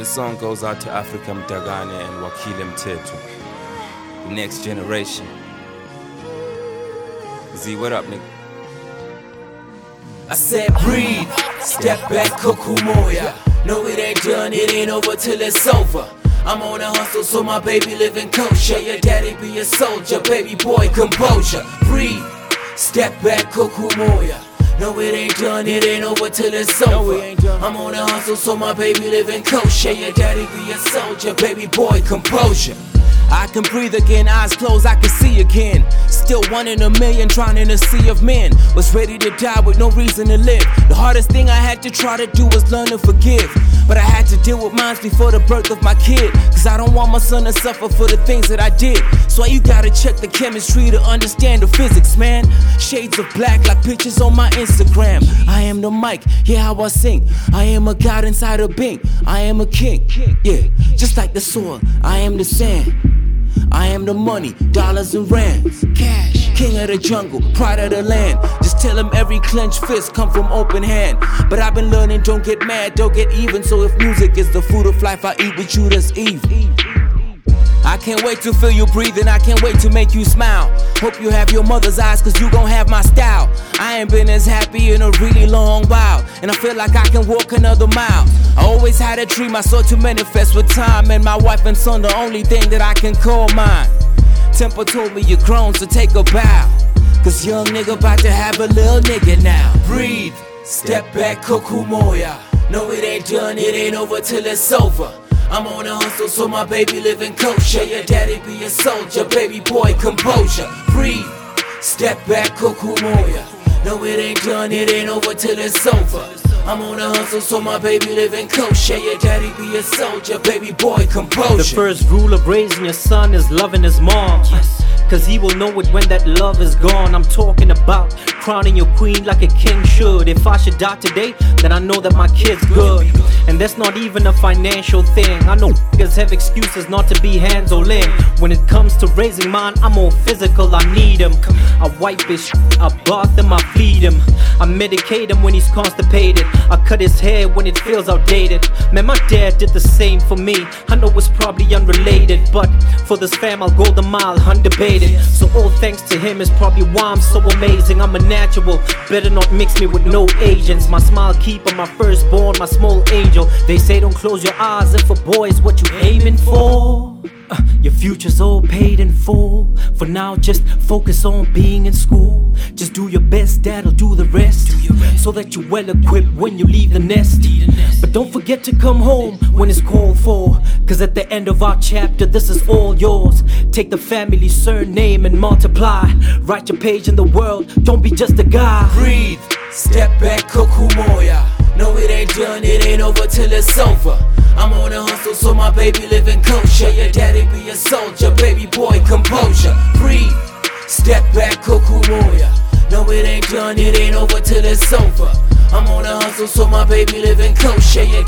This song goes out to Africa Mdagane and Wakhile Mthethwa, the next generation. Z, what up, nigga? I said breathe, step back, kukumoya. No, it ain't done, it ain't over till it's over. I'm on a hustle, so my baby living kosher. Your daddy be a soldier, baby boy, composure. Breathe, step back, kukumoya. No, it ain't done, it ain't over till it's over. I'm on a hustle, so my baby living kosher. Your daddy be a soldier, baby boy, composure. I can breathe again, eyes closed, I can see again. Still one in a million, trying in a sea of men. Was ready to die with no reason to live. The hardest thing I had to try to do was learn to forgive. But I had to deal with mines before the birth of my kid. Cause I don't want my son to suffer for the things that I did. So you gotta check the chemistry to understand the physics, man. Shades of black like pictures on my Instagram. I am the mic, yeah, how I sing. I am a god inside a bink. I am a king, yeah, just like the soil. I am the sand. I am the money, dollars and rands. Cash, king of the jungle, pride of the land. Just tell him every clenched fist come from open hand. But I've been learning, don't get mad, don't get even. So if music is the food of life, I eat with you, that's Eve. I can't wait to feel you breathing, I can't wait to make you smile. Hope you have your mother's eyes, cause you gon' have my style. I ain't been as happy in a really long while, and I feel like I can walk another mile. I always had a dream, I saw to manifest with time, and my wife and son, the only thing that I can call mine. Temper told me you're grown, so take a bow. Cause young nigga about to have a little nigga now. Breathe, step back, kukumoya. No, it ain't done, it ain't over till it's over. I'm on a hustle, so my baby living kosher. Your daddy be a soldier, baby boy, composure. Breathe, step back, kukumoya. No, it ain't done, it ain't over till it's over. I'm on a hustle, so my baby living kosher. Your daddy be a soldier, baby boy, composure. The first rule of raising your son is loving his mom. Cause he will know it when that love is gone. I'm talking about crowning your queen like a king should. If I should die today, then I know that my kid's good. And that's not even a financial thing. I know niggas have excuses not to be hands all in. When it comes to raising mine, I'm all physical, I need him. I wipe his sh- I bath him, I feed him. I medicate him when he's constipated. I cut his hair when it feels outdated. Man, my dad did the same for me. I know it's probably unrelated, but for this fam, I'll go the mile, undebated. So all thanks to him is probably why I'm so amazing. I'm a natural, better not mix me with no agents. My smile keeper, my firstborn, my small angel. They say don't close your eyes if a boy is what you aiming for. Uh, your future's all paid in full. For now, just focus on being in school. Just do your best, dad'll do the rest. So that you're well equipped when you leave the nest. But don't forget to come home when it's called for. Cause at the end of our chapter, this is all yours. Take the family surname and multiply. Write your page in the world, don't be just a guy. Breathe, step back, kukumoya. No, it ain't done, it ain't over till it's over. I'm on a hustle, so my baby living kosher. Your daddy be a soldier, baby boy, composure. Breathe, step back, kukumoya. No, it ain't done, it ain't over till it's over. I'm on a hustle, so my baby living kosher. Your